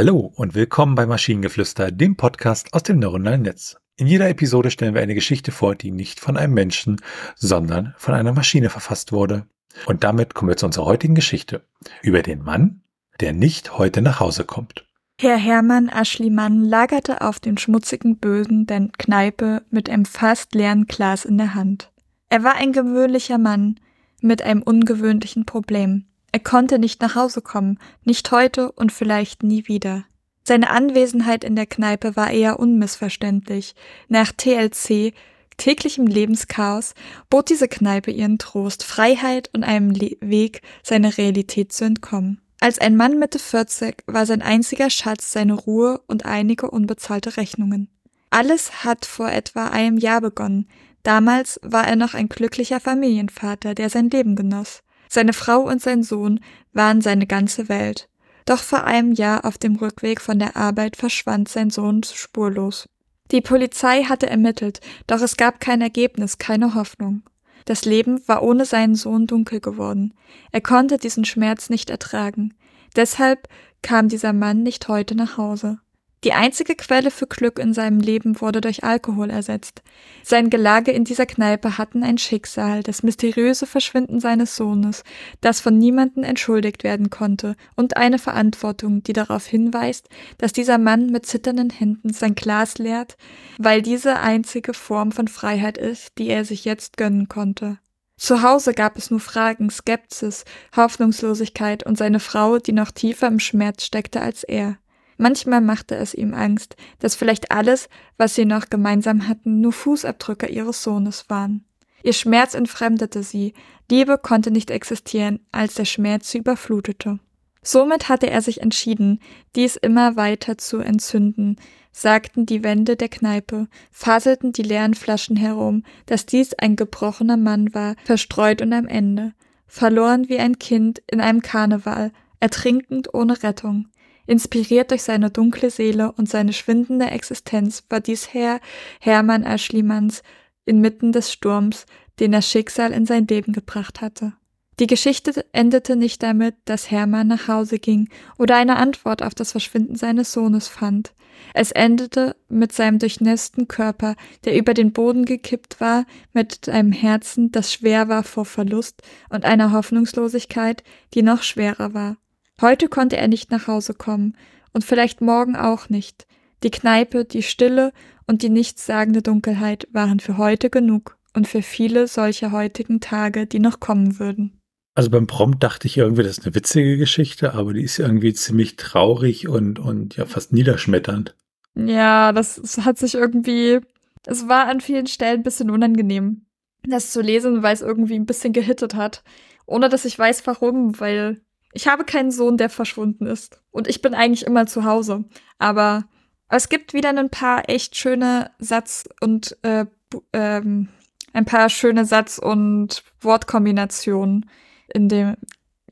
Hallo und willkommen bei Maschinengeflüster, dem Podcast aus dem neuronalen Netz. In jeder Episode stellen wir eine Geschichte vor, die nicht von einem Menschen, sondern von einer Maschine verfasst wurde. Und damit kommen wir zu unserer heutigen Geschichte über den Mann, der nicht heute nach Hause kommt. Herr Hermann Aschlimann lagerte auf den schmutzigen Böden der Kneipe mit einem fast leeren Glas in der Hand. Er war ein gewöhnlicher Mann mit einem ungewöhnlichen Problem. Er konnte nicht nach Hause kommen, nicht heute und vielleicht nie wieder. Seine Anwesenheit in der Kneipe war eher unmissverständlich. Nach TLC, täglichem Lebenschaos, bot diese Kneipe ihren Trost, Freiheit und einem Le Weg, seiner Realität zu entkommen. Als ein Mann Mitte 40 war sein einziger Schatz seine Ruhe und einige unbezahlte Rechnungen. Alles hat vor etwa einem Jahr begonnen. Damals war er noch ein glücklicher Familienvater, der sein Leben genoss. Seine Frau und sein Sohn waren seine ganze Welt. Doch vor einem Jahr auf dem Rückweg von der Arbeit verschwand sein Sohn spurlos. Die Polizei hatte ermittelt, doch es gab kein Ergebnis, keine Hoffnung. Das Leben war ohne seinen Sohn dunkel geworden. Er konnte diesen Schmerz nicht ertragen. Deshalb kam dieser Mann nicht heute nach Hause. Die einzige Quelle für Glück in seinem Leben wurde durch Alkohol ersetzt. Sein Gelage in dieser Kneipe hatten ein Schicksal, das mysteriöse Verschwinden seines Sohnes, das von niemanden entschuldigt werden konnte, und eine Verantwortung, die darauf hinweist, dass dieser Mann mit zitternden Händen sein Glas leert, weil diese einzige Form von Freiheit ist, die er sich jetzt gönnen konnte. Zu Hause gab es nur Fragen, Skepsis, Hoffnungslosigkeit und seine Frau, die noch tiefer im Schmerz steckte als er. Manchmal machte es ihm Angst, dass vielleicht alles, was sie noch gemeinsam hatten, nur Fußabdrücke ihres Sohnes waren. Ihr Schmerz entfremdete sie, Liebe konnte nicht existieren, als der Schmerz sie überflutete. Somit hatte er sich entschieden, dies immer weiter zu entzünden, sagten die Wände der Kneipe, faselten die leeren Flaschen herum, dass dies ein gebrochener Mann war, verstreut und am Ende, verloren wie ein Kind in einem Karneval, ertrinkend ohne Rettung. Inspiriert durch seine dunkle Seele und seine schwindende Existenz war dies Herr Hermann Aschlimanns inmitten des Sturms, den das Schicksal in sein Leben gebracht hatte. Die Geschichte endete nicht damit, dass Hermann nach Hause ging oder eine Antwort auf das Verschwinden seines Sohnes fand. Es endete mit seinem durchnässten Körper, der über den Boden gekippt war, mit einem Herzen, das schwer war vor Verlust und einer Hoffnungslosigkeit, die noch schwerer war. Heute konnte er nicht nach Hause kommen und vielleicht morgen auch nicht. Die Kneipe, die Stille und die nichtssagende Dunkelheit waren für heute genug und für viele solcher heutigen Tage, die noch kommen würden. Also beim Prompt dachte ich irgendwie, das ist eine witzige Geschichte, aber die ist irgendwie ziemlich traurig und, und ja fast niederschmetternd. Ja, das, das hat sich irgendwie, es war an vielen Stellen ein bisschen unangenehm, das zu lesen, weil es irgendwie ein bisschen gehittet hat. Ohne dass ich weiß warum, weil ich habe keinen Sohn, der verschwunden ist. Und ich bin eigentlich immer zu Hause. Aber es gibt wieder ein paar echt schöne Satz- und äh, ähm, ein paar schöne Satz- und Wortkombinationen in dem,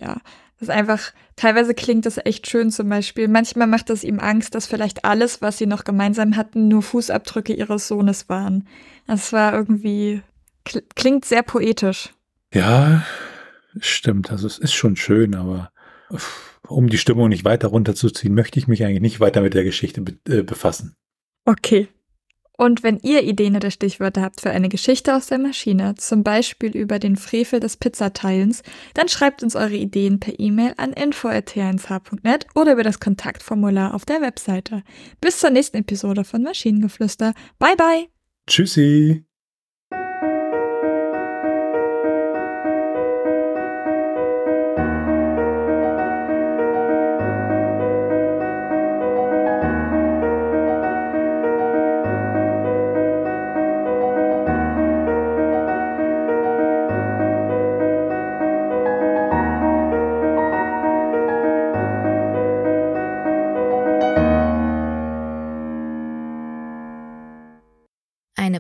ja, das einfach, teilweise klingt das echt schön zum Beispiel. Manchmal macht es ihm Angst, dass vielleicht alles, was sie noch gemeinsam hatten, nur Fußabdrücke ihres Sohnes waren. Das war irgendwie, klingt sehr poetisch. Ja, Stimmt, also es ist schon schön, aber um die Stimmung nicht weiter runterzuziehen, möchte ich mich eigentlich nicht weiter mit der Geschichte be äh, befassen. Okay. Und wenn ihr Ideen oder Stichwörter habt für eine Geschichte aus der Maschine, zum Beispiel über den Frevel des Pizzateilens, dann schreibt uns eure Ideen per E-Mail an info.tnsh.net oder über das Kontaktformular auf der Webseite. Bis zur nächsten Episode von Maschinengeflüster. Bye bye! Tschüssi!